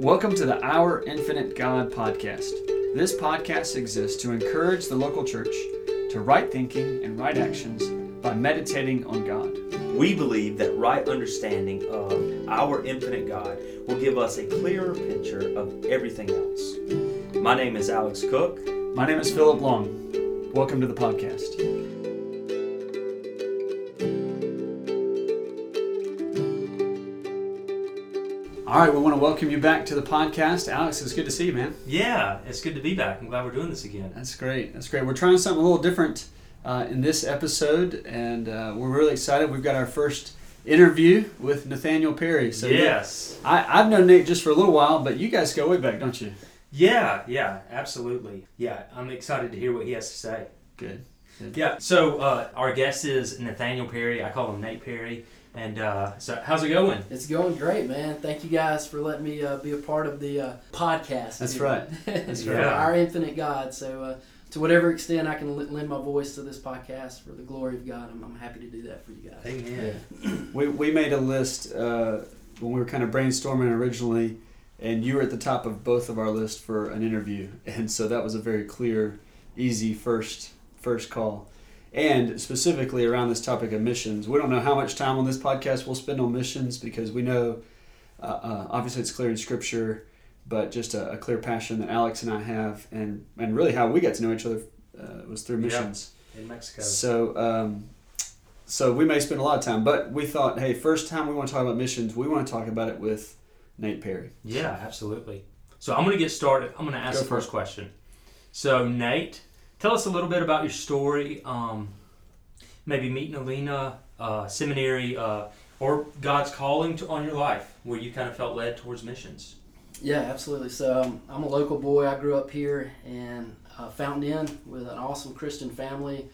Welcome to the Our Infinite God podcast. This podcast exists to encourage the local church to right thinking and right actions by meditating on God. We believe that right understanding of our infinite God will give us a clearer picture of everything else. My name is Alex Cook. My name is Philip Long. Welcome to the podcast. All right, we want to welcome you back to the podcast. Alex, it's good to see you, man. Yeah, it's good to be back. I'm glad we're doing this again. That's great. That's great. We're trying something a little different uh, in this episode, and uh, we're really excited. We've got our first interview with Nathaniel Perry. So yes, I, I've known Nate just for a little while, but you guys go way back, don't you? Yeah, yeah, absolutely. Yeah, I'm excited to hear what he has to say. Good. Good. Yeah. So uh, our guest is Nathaniel Perry. I call him Nate Perry. And uh, so, how's it going? It's going great, man. Thank you guys for letting me uh, be a part of the uh, podcast. That's right. That's right. Our infinite God. So, uh, to whatever extent I can lend my voice to this podcast for the glory of God, I'm, I'm happy to do that for you guys. Amen. Yeah. we, we made a list uh, when we were kind of brainstorming originally, and you were at the top of both of our list for an interview, and so that was a very clear, easy first first call and specifically around this topic of missions. We don't know how much time on this podcast we'll spend on missions because we know, uh, uh, obviously, it's clear in Scripture, but just a, a, clear passion that Alex and I have, and and really how we got to know each other uh, was through missions yeah, in Mexico. So. Um, so we may spend a lot of time, but we thought, hey, first time we want to talk about missions, we want to talk about it with Nate Perry. Yeah, absolutely. So I'm going to get started. I'm going to ask Go the first it. question. So Nate, Tell us a little bit about your story. Um, maybe meeting Alina, uh, seminary, uh, or God's calling to, on your life, where you kind of felt led towards missions. Yeah, absolutely. So um, I'm a local boy. I grew up here in uh, Fountain Inn with an awesome Christian family.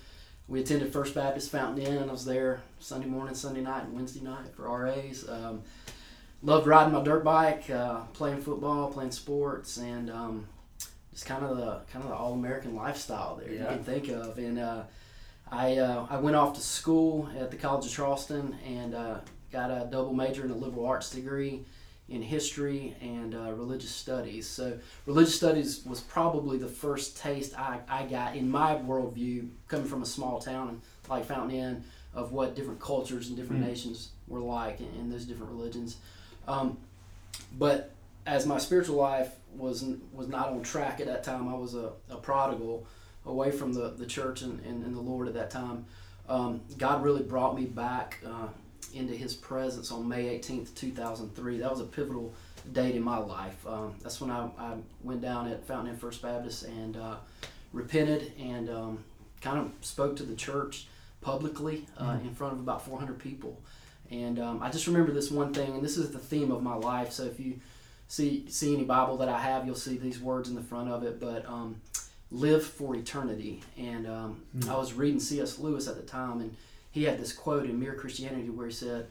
We attended First Baptist Fountain Inn. I was there Sunday morning, Sunday night, and Wednesday night for RAs. Um, loved riding my dirt bike, uh, playing football, playing sports, and um, it's kind of the kind of the all American lifestyle there yeah. you can think of. And uh, I uh, I went off to school at the College of Charleston and uh, got a double major in a liberal arts degree in history and uh, religious studies. So religious studies was probably the first taste I, I got in my worldview coming from a small town like Fountain Inn of what different cultures and different mm. nations were like in, those different religions. Um, but as my spiritual life was was not on track at that time. I was a, a prodigal away from the, the church and, and, and the Lord at that time. Um, God really brought me back uh, into His presence on May 18th, 2003. That was a pivotal date in my life. Um, that's when I, I went down at Fountain Inn First Baptist and uh, repented and um, kind of spoke to the church publicly uh, mm-hmm. in front of about 400 people. And um, I just remember this one thing, and this is the theme of my life. So if you see see any Bible that I have, you'll see these words in the front of it. But um, live for eternity. And um, mm. I was reading C.S. Lewis at the time, and he had this quote in Mere Christianity where he said,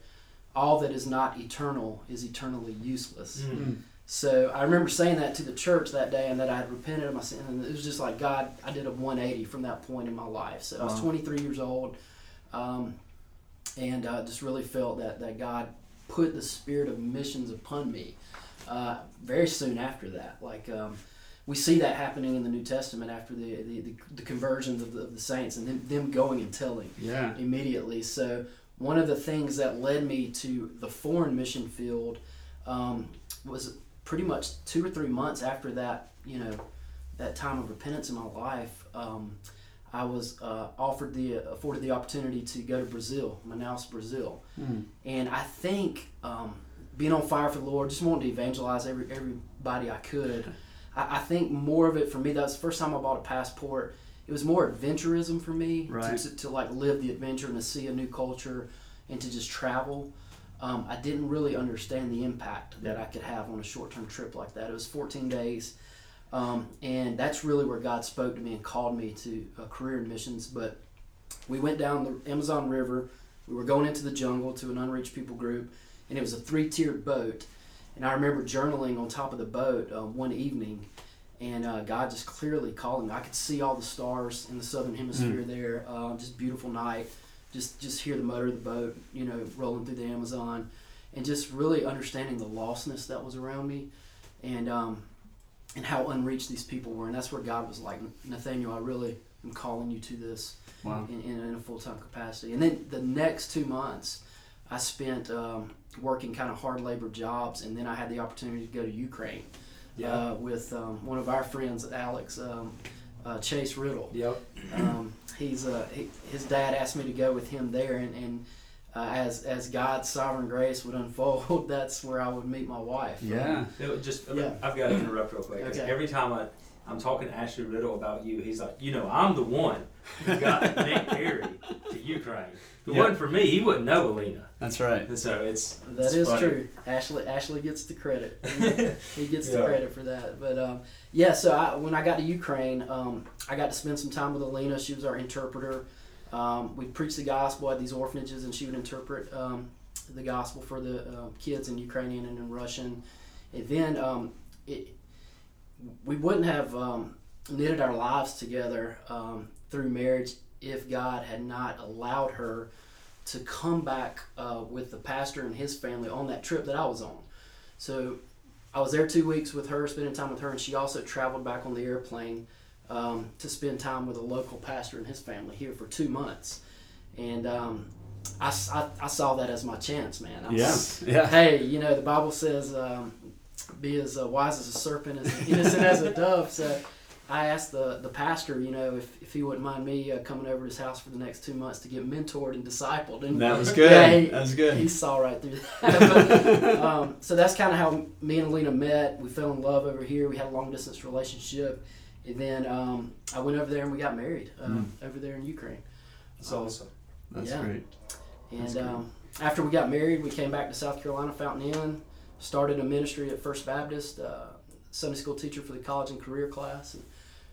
"All that is not eternal is eternally useless." Mm. So I remember saying that to the church that day, and that I had repented of my sin, and it was just like God. I did a 180 from that point in my life. So wow. I was 23 years old, um, and uh, just really felt that that God put the spirit of missions upon me uh, very soon after that. Like um, we see that happening in the New Testament after the the, the, the conversions of the, of the, saints and them, them going and telling yeah. immediately. So one of the things that led me to the foreign mission field um, was pretty much two or three months after that. You know, that time of repentance in my life. Um, I was uh, offered the afforded the opportunity to go to Brazil, Manaus, Brazil, mm. and I think um, being on fire for the Lord, just wanting to evangelize every everybody I could. I, I think more of it for me. That was the first time I bought a passport. It was more adventurism for me right. to, to, to, like live the adventure and to see a new culture and to just travel. Um, I didn't really understand the impact that I could have on a short term trip like that. It was 14 days. Um, and that's really where God spoke to me and called me to a career in missions. But we went down the Amazon River. We were going into the jungle to an unreached people group and it was a three tiered boat. And I remember journaling on top of the boat uh, one evening, and uh, God just clearly calling. I could see all the stars in the southern hemisphere mm. there. Uh, just beautiful night. Just just hear the motor of the boat, you know, rolling through the Amazon, and just really understanding the lostness that was around me. and um, and how unreached these people were. And that's where God was like, Nathaniel, I really am calling you to this Wow. in, in, in a full time capacity. And then the next two months, I spent um, working kind of hard labor jobs, and then I had the opportunity to go to Ukraine uh, with um, one of our friends, Alex um, uh, Chase Riddle. Yep. Um, he's uh, he, his dad asked me to go with him there, and, and uh, as as God's sovereign grace would unfold, that's where I would meet my wife. Yeah. It would just Yeah. I've got to interrupt real quick. 'cause Okay. Every time I I'm talking to Ashley Riddle about you, he's like, you know, I'm the one who got Nate Perry to Ukraine. If it Yeah. wasn't for me, he wouldn't know Alina. That's right. And so it's That it's is funny. true. Ashley Ashley gets the credit. he gets the credit for that. But um, yeah, so I, when I got to Ukraine, um, I got to spend some time with Alina. She was our interpreter. Um, we preached the gospel at these orphanages, and she would interpret um, the gospel for the uh, kids in Ukrainian and in Russian. And then um, it, we wouldn't have um, knitted our lives together um, through marriage if God had not allowed her to come back uh, with the pastor and his family on that trip that I was on. So I was there two weeks with her, spending time with her, and she also traveled back on the airplane um, to spend time with a local pastor and his family here for two months. And um, I, I- I saw that as my chance, man. I Yeah. Yeah. hey, you know, the Bible says, um, be as uh, wise as a serpent, as innocent as a dove. So I asked the, the pastor, you know, if, if he wouldn't mind me uh, coming over to his house for the next two months to get mentored and discipled. And That was good. Yeah, he- that was good. he saw right through that. But, um, so that's kind of how me and Alina met. We fell in love over here. We had a long distance relationship. And then um, I went over there and we got married um, over there in Ukraine. It's awesome. That's yeah. great. That's And great. um, after we got married, we came back to South Carolina, Fountain Inn, started a ministry at First Baptist, uh, Sunday school teacher for the college and career class, and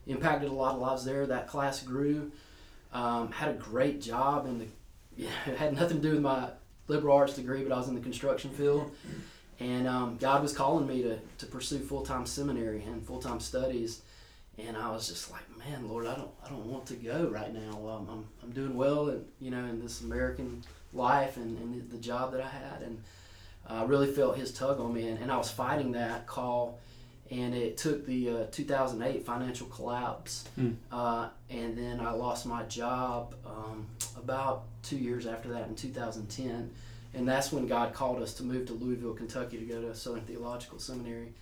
impacted a lot of lives there. That class grew. Um, had a great job, and yeah, had nothing to do with my liberal arts degree, but I was in the construction field. And um, God was calling me to, to pursue full time seminary and full time studies. And I was just like, man, Lord, I don't, I don't want to go right now. Um, I'm, I'm doing well, and you know, in this American life and, and the, the job that I had, and I really felt His tug on me, and, and I was fighting that call, and it took the uh, 2008 financial collapse, Hmm. uh, and then I lost my job um, about two years after that in 2010, and that's when God called us to move to Louisville, Kentucky, to go to Southern Theological Seminary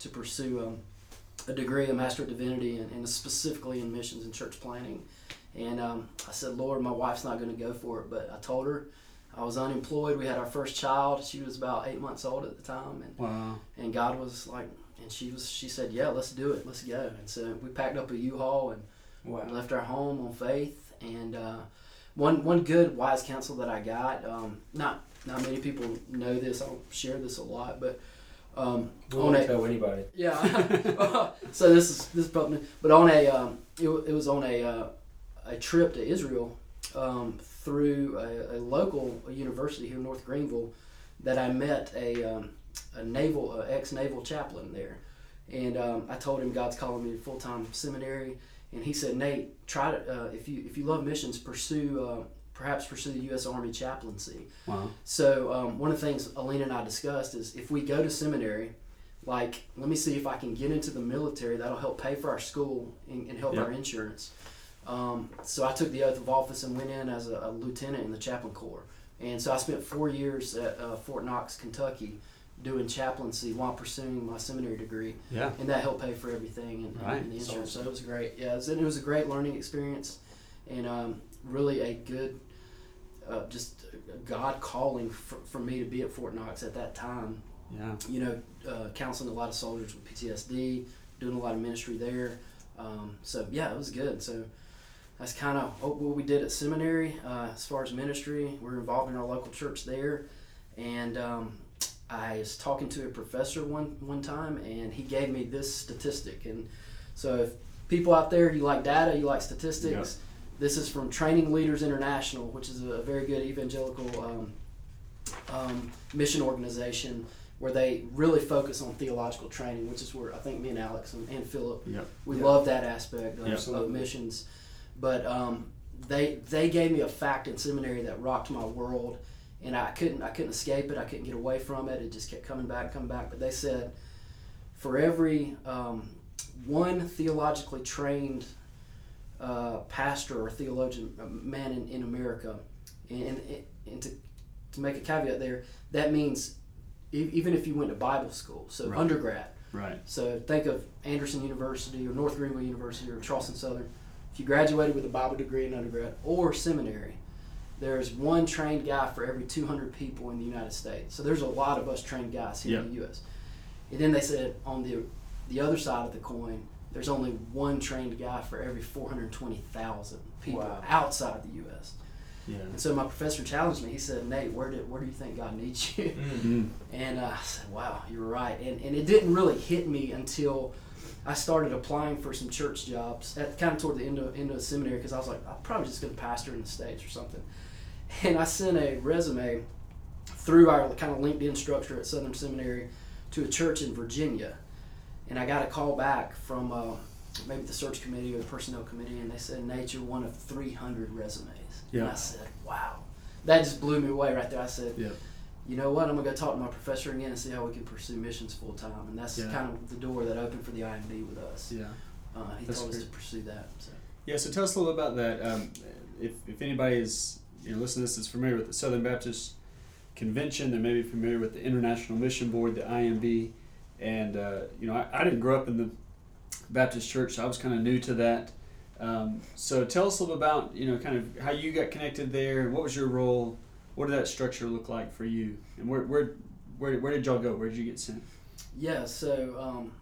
to pursue um, a degree, a Master of Divinity, and, and specifically in missions and church planting. And um, I said, Lord, my wife's not going to go for it. But I told her I was unemployed. We had our first child. She was about eight months old at the time, and Wow. and God was like, and she was, she said, yeah, let's do it, let's go. And so we packed up a U-Haul and Wow. left our home on faith. And uh, one one good wise counsel that I got, um, not not many people know this. I don't share this a lot, but um, We on a tell anybody. yeah. so this is this is probably, but on a um, it, it was on a uh, a trip to Israel um, through a, a local university here in North Greenville that I met a um, a naval ex naval chaplain there, and um, I told him God's calling me to full time seminary, and he said Nate, try to uh, if you if you love missions, pursue. Uh, Perhaps pursue the U.S. Army chaplaincy. Wow. So um, one of the things Alina and I discussed is if we go to seminary, like let me see if I can get into the military. That'll help pay for our school and, and help Yeah. our insurance. Um, so I took the oath of office and went in as a, a lieutenant in the chaplain corps. And so I spent four years at uh, Fort Knox, Kentucky, doing chaplaincy while pursuing my seminary degree, Yeah. and that helped pay for everything and, Right. and the insurance. So it was great. Yeah, it was, it was a great learning experience, and um, really a good, uh, just God calling for, for me to be at Fort Knox at that time. Yeah. You know, uh, counseling a lot of soldiers with PTSD, doing a lot of ministry there. Um, so yeah, it was good. So that's kind of what we did at seminary uh, as far as ministry. We're involved in our local church there, and um, I was talking to a professor one one time, and he gave me this statistic. And so, if people out there you like data, you like statistics, this is from Training Leaders International, which is a very good evangelical um, um, mission organization where they really focus on theological training, which is where I think me and Alex and, and Philip Yep. we Yeah. love that aspect of, Yeah. of missions. But um, they they gave me a fact in seminary that rocked my world, and I couldn't I couldn't escape it. I couldn't get away from it. It just kept coming back, coming back. But they said for every um, one theologically trained uh, pastor or theologian uh, man in, in America, and, and, and to, to make a caveat there, that means even if you went to Bible school, so Right. undergrad. Right. So think of Anderson University or North Greenville University or Charleston Southern. If you graduated with a Bible degree in undergrad or seminary, there's one trained guy for every 200 people in the United States. So there's a lot of us trained guys here in the U.S. And then they said on the the other side of the coin, there's only one trained guy for every 420,000 people Wow. outside the U.S. Yeah. And so my professor challenged me. He said, "Nate, where did where do you think God needs you?" Mm. And uh, I said, wow, you're right. And, and it didn't really hit me until I started applying for some church jobs at kind of toward the end of, end of the seminary because I was like, I'm probably just going to pastor in the States or something. And I sent a resume through our kind of LinkedIn structure at Southern Seminary to a church in Virginia. And I got a call back from uh, maybe the search committee or the personnel committee, and they said, Nate, you're one of 300 resumes. And Yeah. I said, wow. That just blew me away right there. I said, Yeah. You know what? I'm gonna go talk to my professor again and see how we can pursue missions full time. And that's Yeah. kind of the door that opened for the IMB with us. Yeah. Uh, he That's told us to pursue that. So. Yeah, so tell us a little about that. Um, if, if anybody is you know listening to this is familiar with the Southern Baptist Convention, they may be familiar with the International Mission Board, the IMB, and uh, you know I, I didn't grow up in the Baptist church, so I was kind of new to that. Um, so tell us a little about you know kind of how you got connected there. And what was your role? What did that structure look like for you? And where where where, where did y'all go? Where did you get sent? Yeah. So um,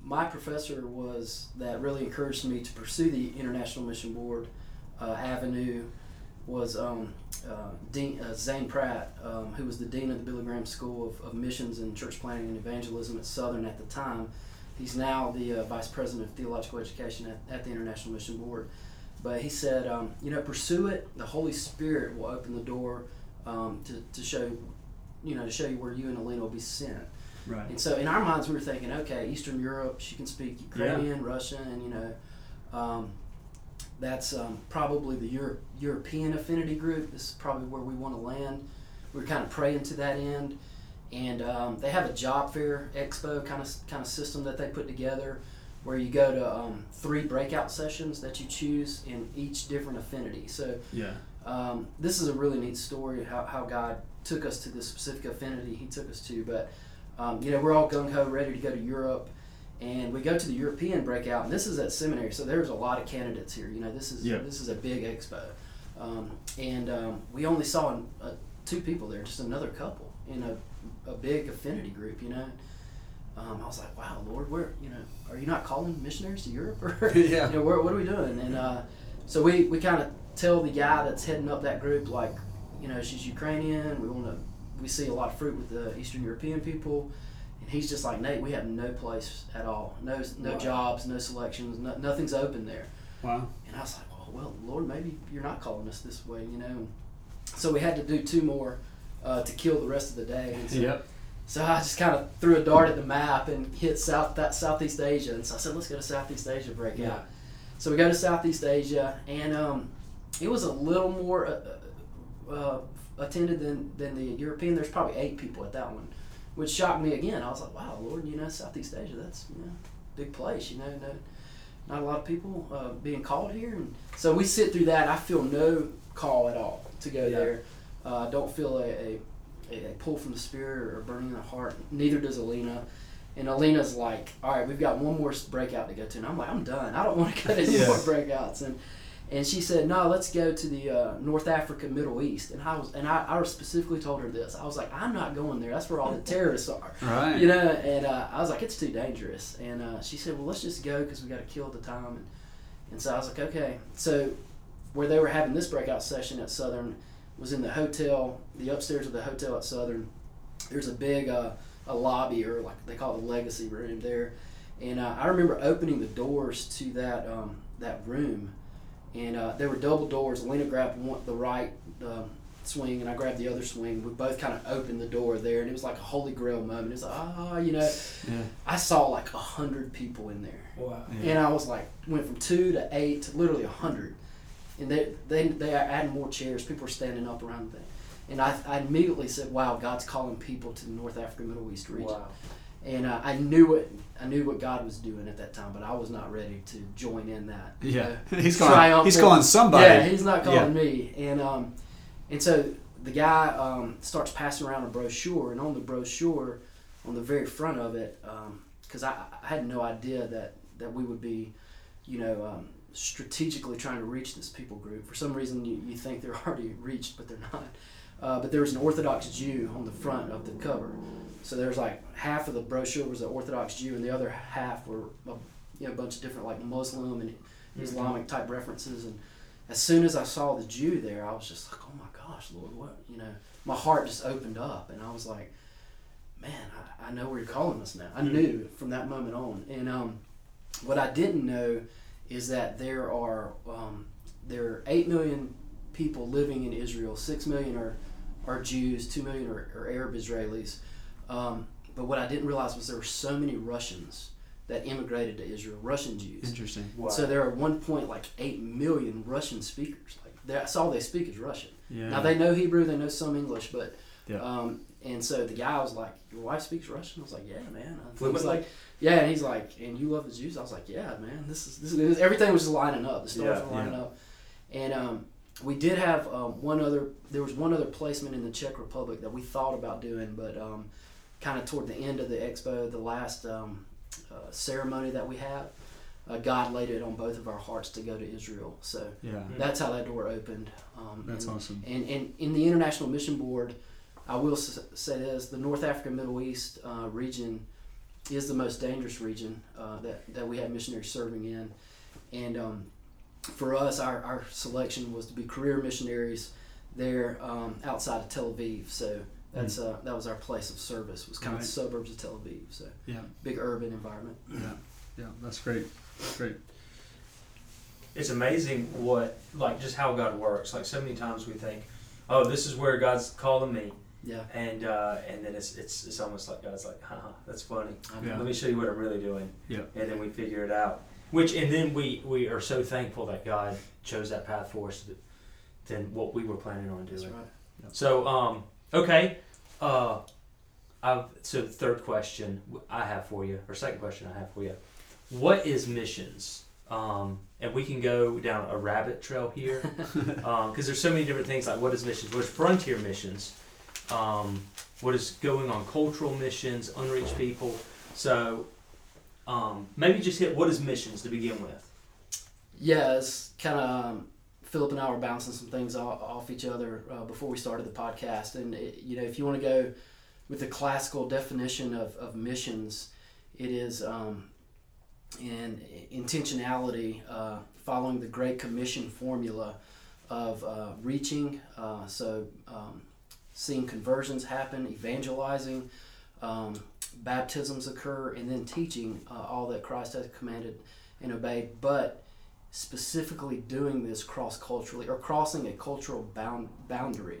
my professor was that really encouraged me to pursue the International Mission Board uh, avenue. Was um, uh, Dean uh, Zane Pratt, um, who was the dean of the Billy Graham School of, of Missions and Church Planting and Evangelism at Southern at the time. He's now the uh, vice president of theological education at, at the International Mission Board. But he said, um, you know, pursue it. The Holy Spirit will open the door um, to, to show, you know, to show you where you and Alina will be sent. Right. And so in our minds, we were thinking, okay, Eastern Europe, she can speak Ukrainian, Russian, and you know. Um, that's um, probably the Euro- European affinity group. This is probably where we want to land. We're kind of praying to that end. And um, they have a job fair expo kind of kind of system that they put together, where you go to um, three breakout sessions that you choose in each different affinity. So Yeah. um, this is a really neat story how, how God took us to this specific affinity He took us to. But um, you know, we're all gung ho, ready to go to Europe, and we go to the European breakout, and this is at seminary, so there's a lot of candidates here. You know, this is Yeah. this is a big expo, um, and um, we only saw uh, two people there, just another couple in a, a big affinity group. You know. Um, I was like, "Wow, Lord, where you know, are you not calling missionaries to Europe, or Yeah. you know, where, what are we doing?" And uh, so we, we kind of tell the guy that's heading up that group, like, you know, she's Ukrainian. We want to, we see a lot of fruit with the Eastern European people, and he's just like Nate. We have no place at all, no no Wow. jobs, no selections, no, nothing's open there. Wow. And I was like, oh, well, Lord, maybe you're not calling us this way, you know. So we had to do two more uh, to kill the rest of the day. And so, Yep. So I just kind of threw a dart at the map and hit South that Southeast Asia. And so I said, let's go to Southeast Asia breakout. Yeah. So we go to Southeast Asia, and um, it was a little more uh, uh, uh, attended than, than the European. There's probably eight people at that one, which shocked me again. I was like, wow, Lord, you know, Southeast Asia, that's you know, big place, you know, no, not a lot of people uh, being called here. And so we sit through that. I feel no call at all to go Yeah. there. Uh, I don't feel a, a, a, a pull from the spirit or burning in the heart. Neither does Alina. And Alina's like, all right, we've got one more breakout to go to. And I'm like, I'm done. I don't want to go to any Yeah. more breakouts. And and she said, no, let's go to the uh, North Africa, Middle East. And I was, and I, I specifically told her this. I was like, I'm not going there. That's where all the terrorists are. Right. You know, and uh, I was like, it's too dangerous. And uh, she said, well, let's just go because we got to kill the time. And, and so I was like, okay. So where they were having this breakout session at Southern was in the hotel, the upstairs of the hotel at Southern. There's a big uh, a lobby or like they call it the legacy room there. And uh, I remember opening the doors to that um, that room, and uh, there were double doors. Lena grabbed one, the right um, swing, and I grabbed the other swing. We both kind of opened the door there, and it was like a holy grail moment. It was like, ah, you know, Yeah. I saw like a hundred people in there. Wow. Yeah. And I was like, went from two to eight to literally a hundred. And they, they, they added more chairs. People are standing up around the thing. And I, I immediately said, wow, God's calling people to the North Africa, Middle East region. Wow. and uh, I knew what I knew what God was doing at that time, but I was not ready to join in that. you Yeah, know, he's calling. triumphant- He's calling somebody. Yeah, he's not calling me. And um, and so the guy um, starts passing around a brochure, and on the brochure, on the very front of it, because I, I had no idea that that we would be, you know, um, strategically trying to reach this people group. For some reason, you, you think they're already reached, but they're not. Uh, but there was an Orthodox Jew on the front of the cover. So there's like half of the brochure was an Orthodox Jew, and the other half were a, you know, a bunch of different like Muslim and Islamic type references. And as soon as I saw the Jew there, I was just like, oh my gosh, Lord, what? You know, my heart just opened up, and I was like, man, I, I know where you're calling us now. I Mhm. knew from that moment on. And um, what I didn't know is that there are um, there are eight million people living in Israel. Six million are are Jews. Two million are, are Arab Israelis. Um, but what I didn't realize was there were so many Russians that immigrated to Israel, Russian Jews. Interesting. Wow. So there are one point like eight million Russian speakers. Like that's all they speak is Russian. Yeah. Now they know Hebrew, they know some English, but Yeah. um, and so the guy was like, "Your wife speaks Russian." I was like, "Yeah, man." He was like, "Yeah," and he's like, "And you love the Jews?" I was like, "Yeah, man. This is this is everything was just lining up. The stars Yeah, were lining yeah. up." And um, we did have um, one other. There was one other placement in the Czech Republic that we thought about doing, but um, kind of toward the end of the expo, the last um, uh, ceremony that we had, uh, God laid it on both of our hearts to go to Israel. So yeah. that's how that door opened. Um, That's and, awesome. and, and in the International Mission Board, I will say this: the North Africa Middle East uh, region is the most dangerous region uh, that that we have missionaries serving in, and um, for us, our, our selection was to be career missionaries there um, outside of Tel Aviv. So that's uh, that was our place of service. Was kind Right. of suburbs of Tel Aviv. So Yeah. big urban environment. Yeah. Yeah. That's great. That's great. it's amazing what like just how God works. Like so many times we think, oh, this is where God's calling me, Yeah, and uh, and then it's it's it's almost like God's like, haha, that's funny. Yeah. Let me show you what I'm really doing. Yeah. And then we figure it out. Which and then we we are so thankful that God chose that path for us than what we were planning on that's doing. right. So um okay, uh, I've, so the third question I have for you, or second question I have for you, what is missions? Um, and we can go down a rabbit trail here because there's so many different things like what is missions? What's frontier missions? Um, what is going on cultural missions, unreached people? So um, maybe just hit what is missions to begin with. Yeah, kind of um, Philip and I were bouncing some things off, each other uh, before we started the podcast, and it, you know, if you want to go with the classical definition of, of missions, it is um, in intentionality, uh, following the Great Commission formula of uh, reaching, uh, so um, seeing conversions happen, evangelizing, um, baptisms occur, and then teaching uh, all that Christ has commanded and obeyed, but specifically doing this cross culturally or crossing a cultural bound boundary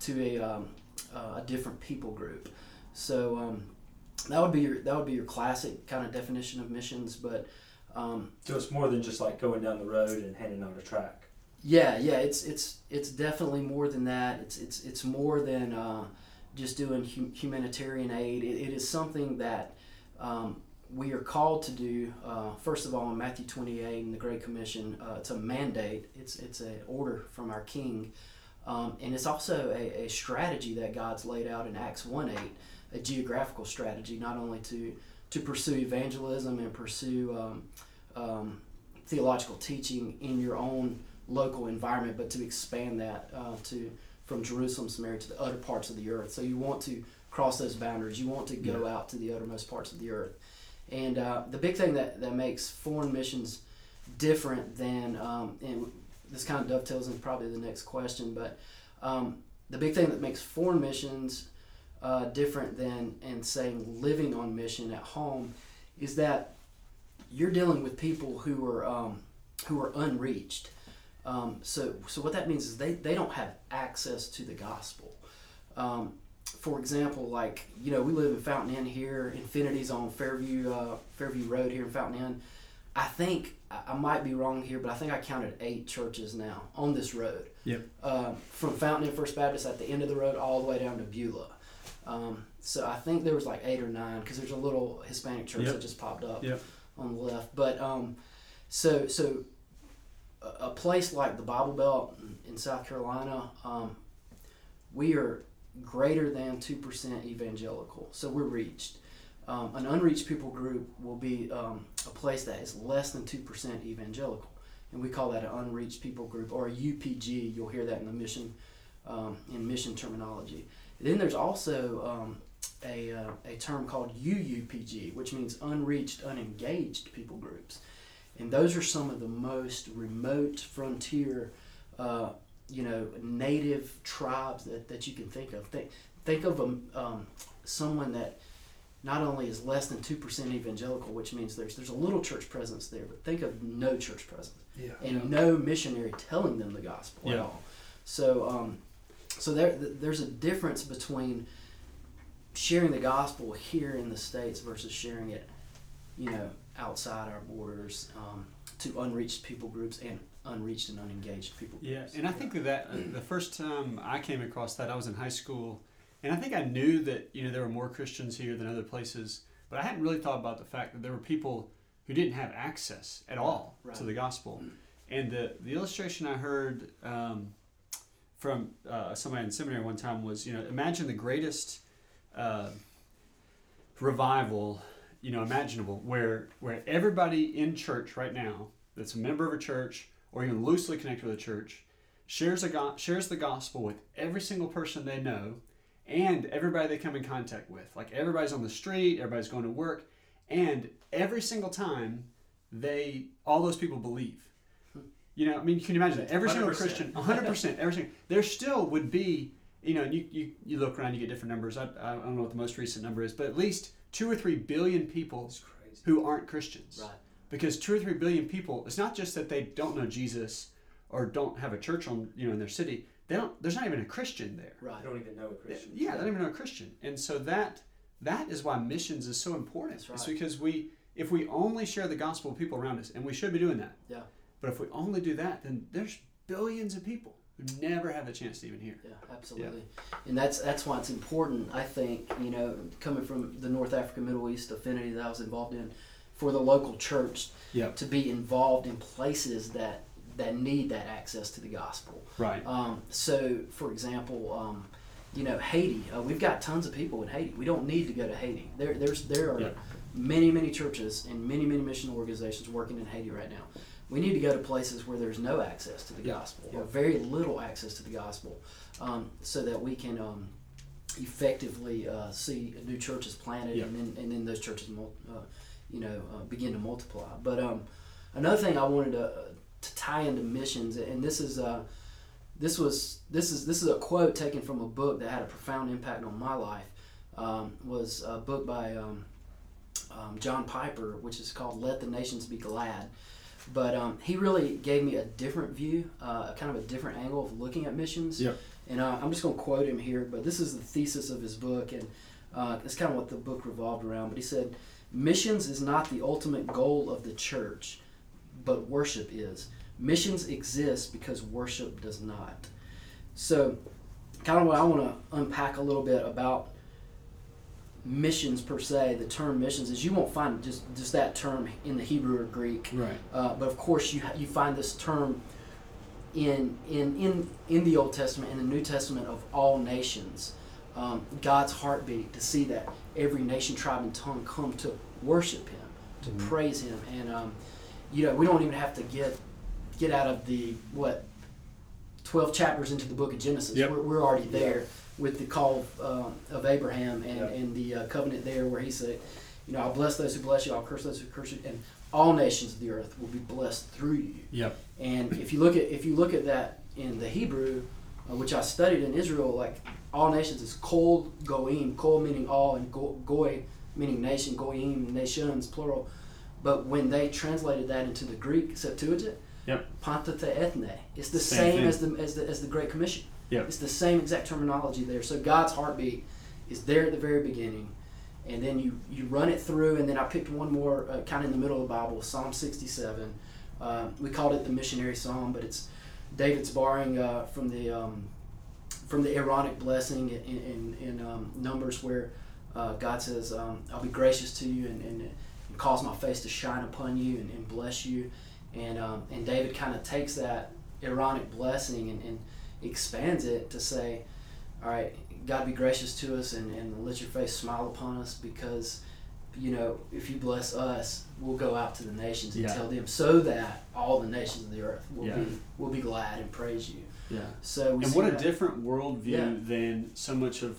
to a, um, uh, a different people group. So um, that would be your that would be your classic kind of definition of missions. But um, So it's more than just like going down the road and handing out a track. Yeah, yeah, it's it's it's definitely more than that. It's it's it's more than uh, just doing hu- humanitarian aid. It, it is something that um, we are called to do. Uh, first of all, in Matthew 28 and the Great Commission, uh, it's a mandate. It's it's an order from our King, um, and it's also a, a strategy that God's laid out in Acts 1 8, a geographical strategy, not only to to pursue evangelism and pursue um, um, theological teaching in your own local environment, but to expand that uh, to from Jerusalem, Samaria to the other parts of the earth. So you want to cross those boundaries. You want to go out to the uttermost parts of the earth. And uh, the big thing that, that makes foreign missions different than, um, and this kind of dovetails into probably the next question, but um, the big thing that makes foreign missions uh, different than, and saying living on mission at home, is that you're dealing with people who are um, who are unreached. Um, so, so what that means is they, they don't have access to the gospel. Um, for example, like you know, we live in Fountain Inn here. Infinity's on Fairview uh, Fairview Road here in Fountain Inn. I think I might be wrong here, but I think I counted eight churches now on this road. Yep. Um, from Fountain Inn First Baptist at the end of the road all the way down to Beulah. Um, so I think there was like eight or nine because there's a little Hispanic church Yep. that just popped up Yep. on the left. But um, so so a, place like the Bible Belt in South Carolina, um, we are greater than two percent evangelical. So we're reached. Um, an unreached people group will be um, a place that is less than two percent evangelical, and we call that an unreached people group or a UPG. You'll hear that in the mission um, in mission terminology. Then there's also um, a, uh, a term called UUPG, which means unreached, unengaged people groups. And those are some of the most remote frontier, uh, you know, native tribes that, that you can think of. Think, think of um, um, someone that not only is less than 2% evangelical, which means there's, there's a little church presence there, but think of no church presence Yeah. and no missionary telling them the gospel at all. So, um, so there, there's a difference between sharing the gospel here in the states versus sharing it, you know, outside our borders um, to unreached people groups and unreached and unengaged people groups. Yeah, and I think that, that the first time I came across that, I was in high school, and I think I knew that you know there were more Christians here than other places, but I hadn't really thought about the fact that there were people who didn't have access at all Right. to the gospel. And the the illustration I heard um, from uh, somebody in seminary one time was, you know, imagine the greatest uh, revival, you know, imaginable, where where everybody in church right now that's a member of a church or even loosely connected with a church shares a go- shares the gospel with every single person they know and everybody they come in contact with. Like everybody's on the street, everybody's going to work, and every single time they all those people believe. You know, I mean, can you imagine that? Every single 100%. Christian, 100%, every single, there still would be, you know, you, you, you look around, you get different numbers. I, I don't know what the most recent number is, but at least two or three billion people who aren't Christians. Right. Because two or three billion people, it's not just that they don't know Jesus or don't have a church on, you know, in their city. They don't. There's not even a Christian there. I Right. don't even know a Christian. Yeah, they don't even know a Christian, and so that that is why missions is so important. That's It's because we, if we only share the gospel with people around us, and we should be doing that. Yeah. But if we only do that, then there's billions of people never have the chance to even hear. Yeah, absolutely. And that's that's why it's important. I think you know, coming from the North Africa Middle East affinity that I was involved in, for the local church to be involved in places that that need that access to the gospel. Right. Um, so, for example, um, you know, Haiti. Uh, we've got tons of people in Haiti. We don't need to go to Haiti. There, there's there are Yeah. many, many churches and many, many mission organizations working in Haiti right now. We need to go to places where there's no access to the Yeah. gospel Yeah. or very little access to the gospel, um, so that we can um, effectively uh, see new churches planted Yeah. and then and then those churches, uh, you know, uh, begin to multiply. But um, another thing I wanted to to tie into missions, and this is uh, this was this is this is a quote taken from a book that had a profound impact on my life. Um, was a book by um, um, John Piper, which is called "Let the Nations Be Glad." But um, he really gave me a different view, uh, kind of a different angle of looking at missions. Yep. And uh, I'm just going to quote him here, but this is the thesis of his book, and uh, it's kind of what the book revolved around. But he said, Missions is not the ultimate goal of the church, but worship is. Missions exist because worship does not. So, kind of what I want to unpack a little bit about missions per se, the term missions, is you won't find just, just that term in the Hebrew or Greek. Right. Uh, but of course, you, you find this term in, in, in, in the Old Testament and the New Testament of all nations. Um, God's heartbeat to see that every nation, tribe, and tongue come to worship Him, to Mhm. praise Him. And, um, you know, we don't even have to get, get out of the, what, 12 chapters into the book of Genesis. Yep. We're, we're already there with the call of, um, of Abraham and, and the uh, covenant there where he said, you know, I'll bless those who bless you, I'll curse those who curse you, and all nations of the earth will be blessed through you. Yep. And if you look at if you look at that in the Hebrew, uh, which I studied in Israel, like all nations is kol goyim, kol meaning all, and go, goy meaning nation, goyim nations plural. But when they translated that into the Greek Septuagint, Yep. panta ta ethne, it's the Same same, as the as the as the Great Commission. Yep. It's the same exact terminology there. So God's heartbeat is there at the very beginning, and then you you run it through, and then I picked one more uh, kind of in the middle of the Bible, Psalm 67. Um, we called it the missionary psalm, but it's David's borrowing uh, from the um, from the Aaronic blessing in, in, in um, Numbers where uh, God says, um, I'll be gracious to you and, and, and, cause my face to shine upon you and, and bless you. And, um, and David kind of takes that Aaronic blessing and, and expands it to say, all right, God be gracious to us and, and let your face smile upon us because, you know, if you bless us, we'll go out to the nations and Yeah. tell them so that all the nations of the earth will Yeah. be will be glad and praise you. Yeah. So we And see what a that- different worldview Yeah. than so much of,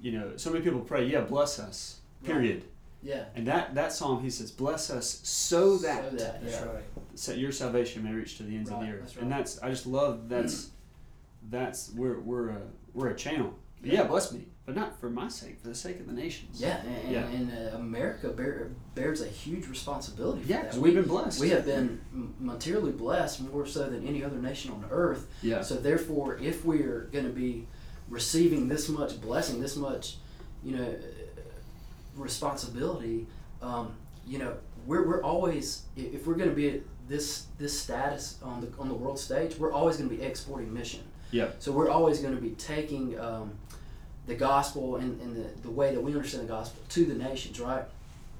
you know, so many people pray, yeah, bless us, Right. period. yeah. And that, that psalm, he says, bless us so that, so that That's yeah. right. sa- your salvation may reach to the ends of the earth. that's And that's, I just love that's, mm. That's, we're, we're a, we're a channel. Yeah. Yeah, bless me, but not for my sake, for the sake of the nations. Yeah, and, Yeah. and, uh, America bear, bears a huge responsibility for Yeah, because we've been blessed. We have been materially blessed more so than any other nation on earth. Yeah. So therefore, if we're going to be receiving this much blessing, this much, you know, responsibility, um, you know, we're, we're always if we're going to be at this this status on the on the world stage, we're always going to be exporting mission. Yeah. So we're always going to be taking um, the gospel and, and the, the way that we understand the gospel to the nations, right?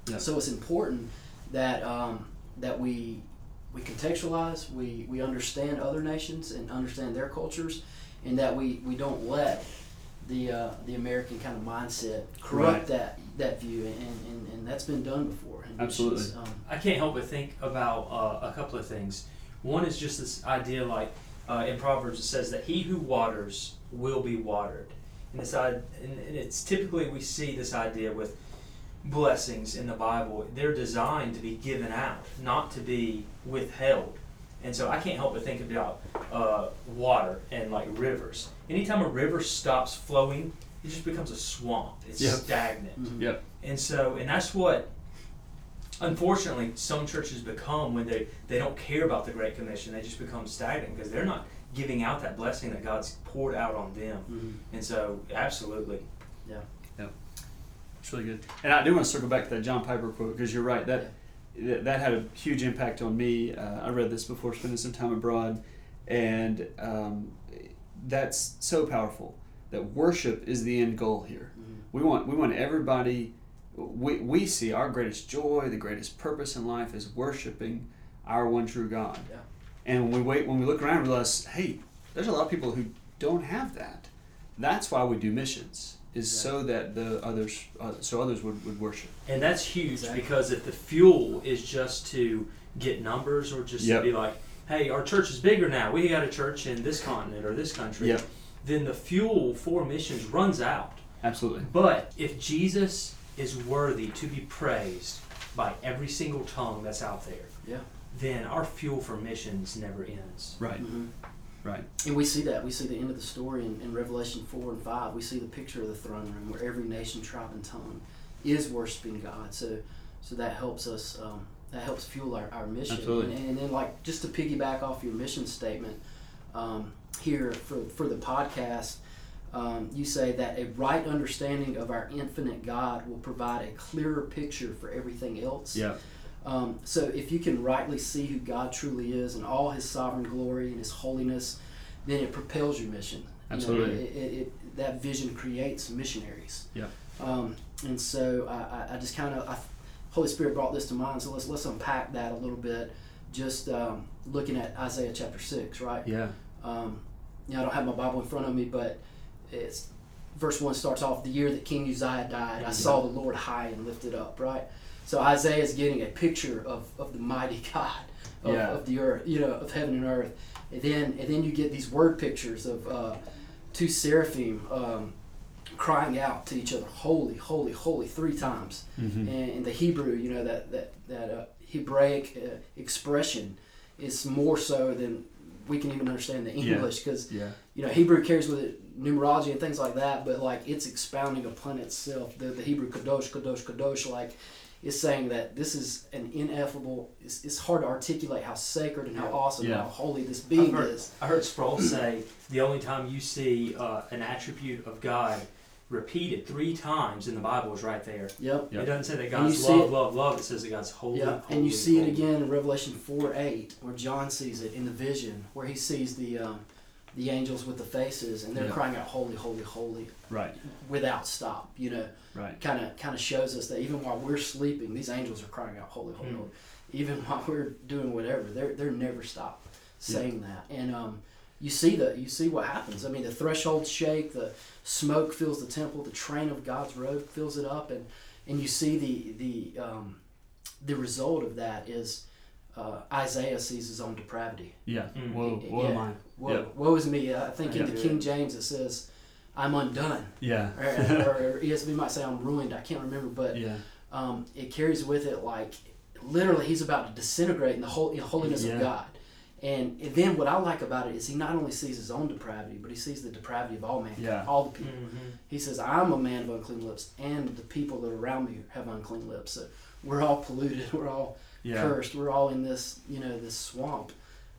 Yeah. So it's important that um, that we we contextualize, we, we understand other nations and understand their cultures, and that we, we don't let the uh, the American kind of mindset corrupt Right. that that view, and, and, and that's been done before. in Absolutely. missions. Um, I can't help but think about uh, a couple of things. One is just this idea, like uh, in Proverbs, it says that he who waters will be watered, and this i- and, and it's typically we see this idea with blessings in the Bible. They're designed to be given out, not to be withheld. And so I can't help but think about uh, water and like rivers. Anytime a river stops flowing, it just becomes a swamp. It's Yep. stagnant. mhm. Yep. And so, and that's what, unfortunately, some churches become when they, they don't care about the Great Commission. They just become stagnant because they're not giving out that blessing that God's poured out on them. Mhm. And so, absolutely. Yeah. Yeah. It's really good. And I do want to circle back to that John Piper quote because you're right. That, that that had a huge impact on me. Uh, I read this before spending some time abroad, and um, that's so powerful. That worship is the end goal here. Mhm. We want we want everybody. We, we see our greatest joy, the greatest purpose in life is worshiping our one true God. Yeah. And when we wait, when we look around, and realize, hey, there's a lot of people who don't have that. That's why we do missions, is so that the others, uh, so others would, would worship. And that's huge Exactly. because if the fuel is just to get numbers or just Yep. to be like, hey, our church is bigger now, we got a church in this continent or this country, Yep. then the fuel for missions runs out. Absolutely. But if Jesus is worthy to be praised by every single tongue that's out there, Yeah. then our fuel for missions never ends. Right. Mhm. Right. And we see that. We see the end of the story in, in Revelation 4 and 5. We see the picture of the throne room where every nation, tribe, and tongue is worshiping God. So so that helps us, um, that helps fuel our, our mission. Absolutely. And, and then, like, just to piggyback off your mission statement um, here for, for the podcast, um, you say that a right understanding of our infinite God will provide a clearer picture for everything else. Yeah. Um, so if you can rightly see who God truly is and all His sovereign glory and His holiness, then it propels your mission. You know, Absolutely. it, it, it, that vision creates missionaries. Yeah. Um, and so I, I, I just kind of, Holy Spirit brought this to mind. So let's let's unpack that a little bit. Just um, looking at Isaiah chapter six, right? Yeah. Um, you know, I don't have my Bible in front of me, but it's verse one starts off the year that King Uzziah died. I saw the Lord high and lifted up. Right. So Isaiah is getting a picture of, of the mighty God of, Yeah. of the earth, you know, of heaven and earth. And then and then you get these word pictures of uh, two seraphim um, crying out to each other, "Holy, holy, holy!" three times. Mm-hmm. And in the Hebrew, you know that that that uh, Hebraic uh, expression is more so than we can even understand the English because Yeah. you know Hebrew carries with it numerology and things like that, but like it's expounding upon itself. The the Hebrew kadosh, kadosh, kadosh, like is saying that this is an ineffable. It's, it's hard to articulate how sacred and how awesome, Yeah. how holy this I've being heard, is. I heard Sproul say the only time you see uh, an attribute of God repeated three times in the Bible is right there. Yep. Yep. It doesn't say that God's love, it- love, love. It says that God's holy. Yeah, holy, and you see it again in Revelation four eight, where John sees it in the vision, where he sees the um, the angels with the faces, and they're Yeah. crying out, "Holy, holy, holy," Right. without stop. You know, Right. kind of kind of shows us that even while we're sleeping, these angels are crying out, "Holy, holy, Mm. holy." Even while we're doing whatever, they're they're never stop saying that. And um, you see the you see what happens. I mean, the thresholds shake, the smoke fills the temple, the train of God's robe fills it up, and and you see the the um, the result of that is uh, Isaiah sees his own depravity. Yeah. Mm. Whoa. Whoa, Yeah. mine. Woe, Yeah. woe is me. I think in Yeah. the King James it says, "I'm undone," Yeah. or, or, or ESV might say, "I'm ruined." I can't remember, but yeah. um, it carries with it like literally he's about to disintegrate in the whole in the holiness Yeah. of God. And then what I like about it is he not only sees his own depravity, but he sees the depravity of all mankind, Yeah. all the people. Mm-hmm. He says, "I'm a man of unclean lips, and the people that are around me have unclean lips." So we're all polluted. We're all Yeah. cursed. We're all in this, you know, this swamp.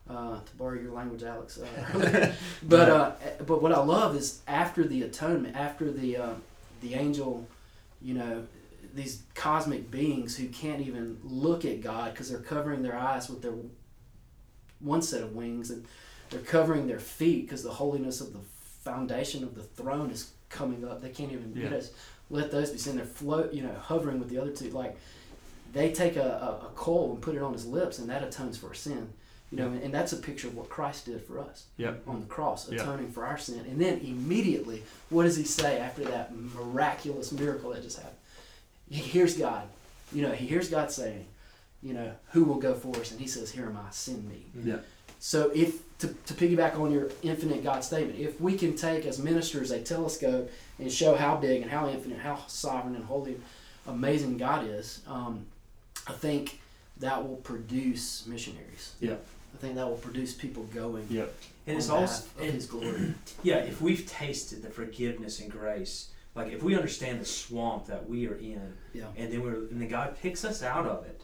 Uh, to borrow your language, Alex. Uh, but uh, but what I love is after the atonement, after the uh, the angel, you know, these cosmic beings who can't even look at God because they're covering their eyes with their one set of wings, and they're covering their feet because the holiness of the foundation of the throne is coming up. They can't even Yeah. know, let those be seen. They're float, you know, hovering with the other two. Like they take a, a, a coal and put it on his lips, and that atones for sin. You know, and, and that's a picture of what Christ did for us Yep. on the cross, atoning for our sin. And then immediately, what does he say after that miraculous miracle that just happened? He hears God. You know, he hears God saying, you know, who will go for us? And he says, Here am I, send me. Yeah. So if to, to piggyback on your infinite God statement, if we can take as ministers a telescope and show how big and how infinite, how sovereign and holy, amazing God is, um, I think that will produce missionaries. Yeah. I think that will produce people going Yep. And it's on also behalf of His glory. yeah, if we've tasted the forgiveness and grace, like if we understand the swamp that we are in, Yeah. and then we're and then God picks us out of it.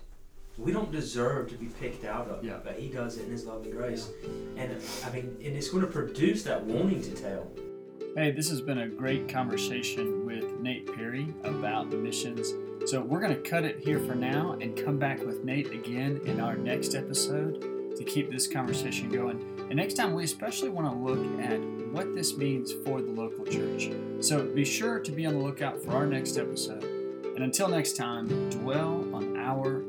We don't deserve to be picked out of Yeah. but He does it in His love and grace. And uh, I mean, and it's going to produce that wanting to tell. Hey, this has been a great conversation with Nate Perry about missions. So we're going to cut it here for now and come back with Nate again in our next episode to keep this conversation going. And next time, we especially want to look at what this means for the local church. So be sure to be on the lookout for our next episode. And until next time, dwell on our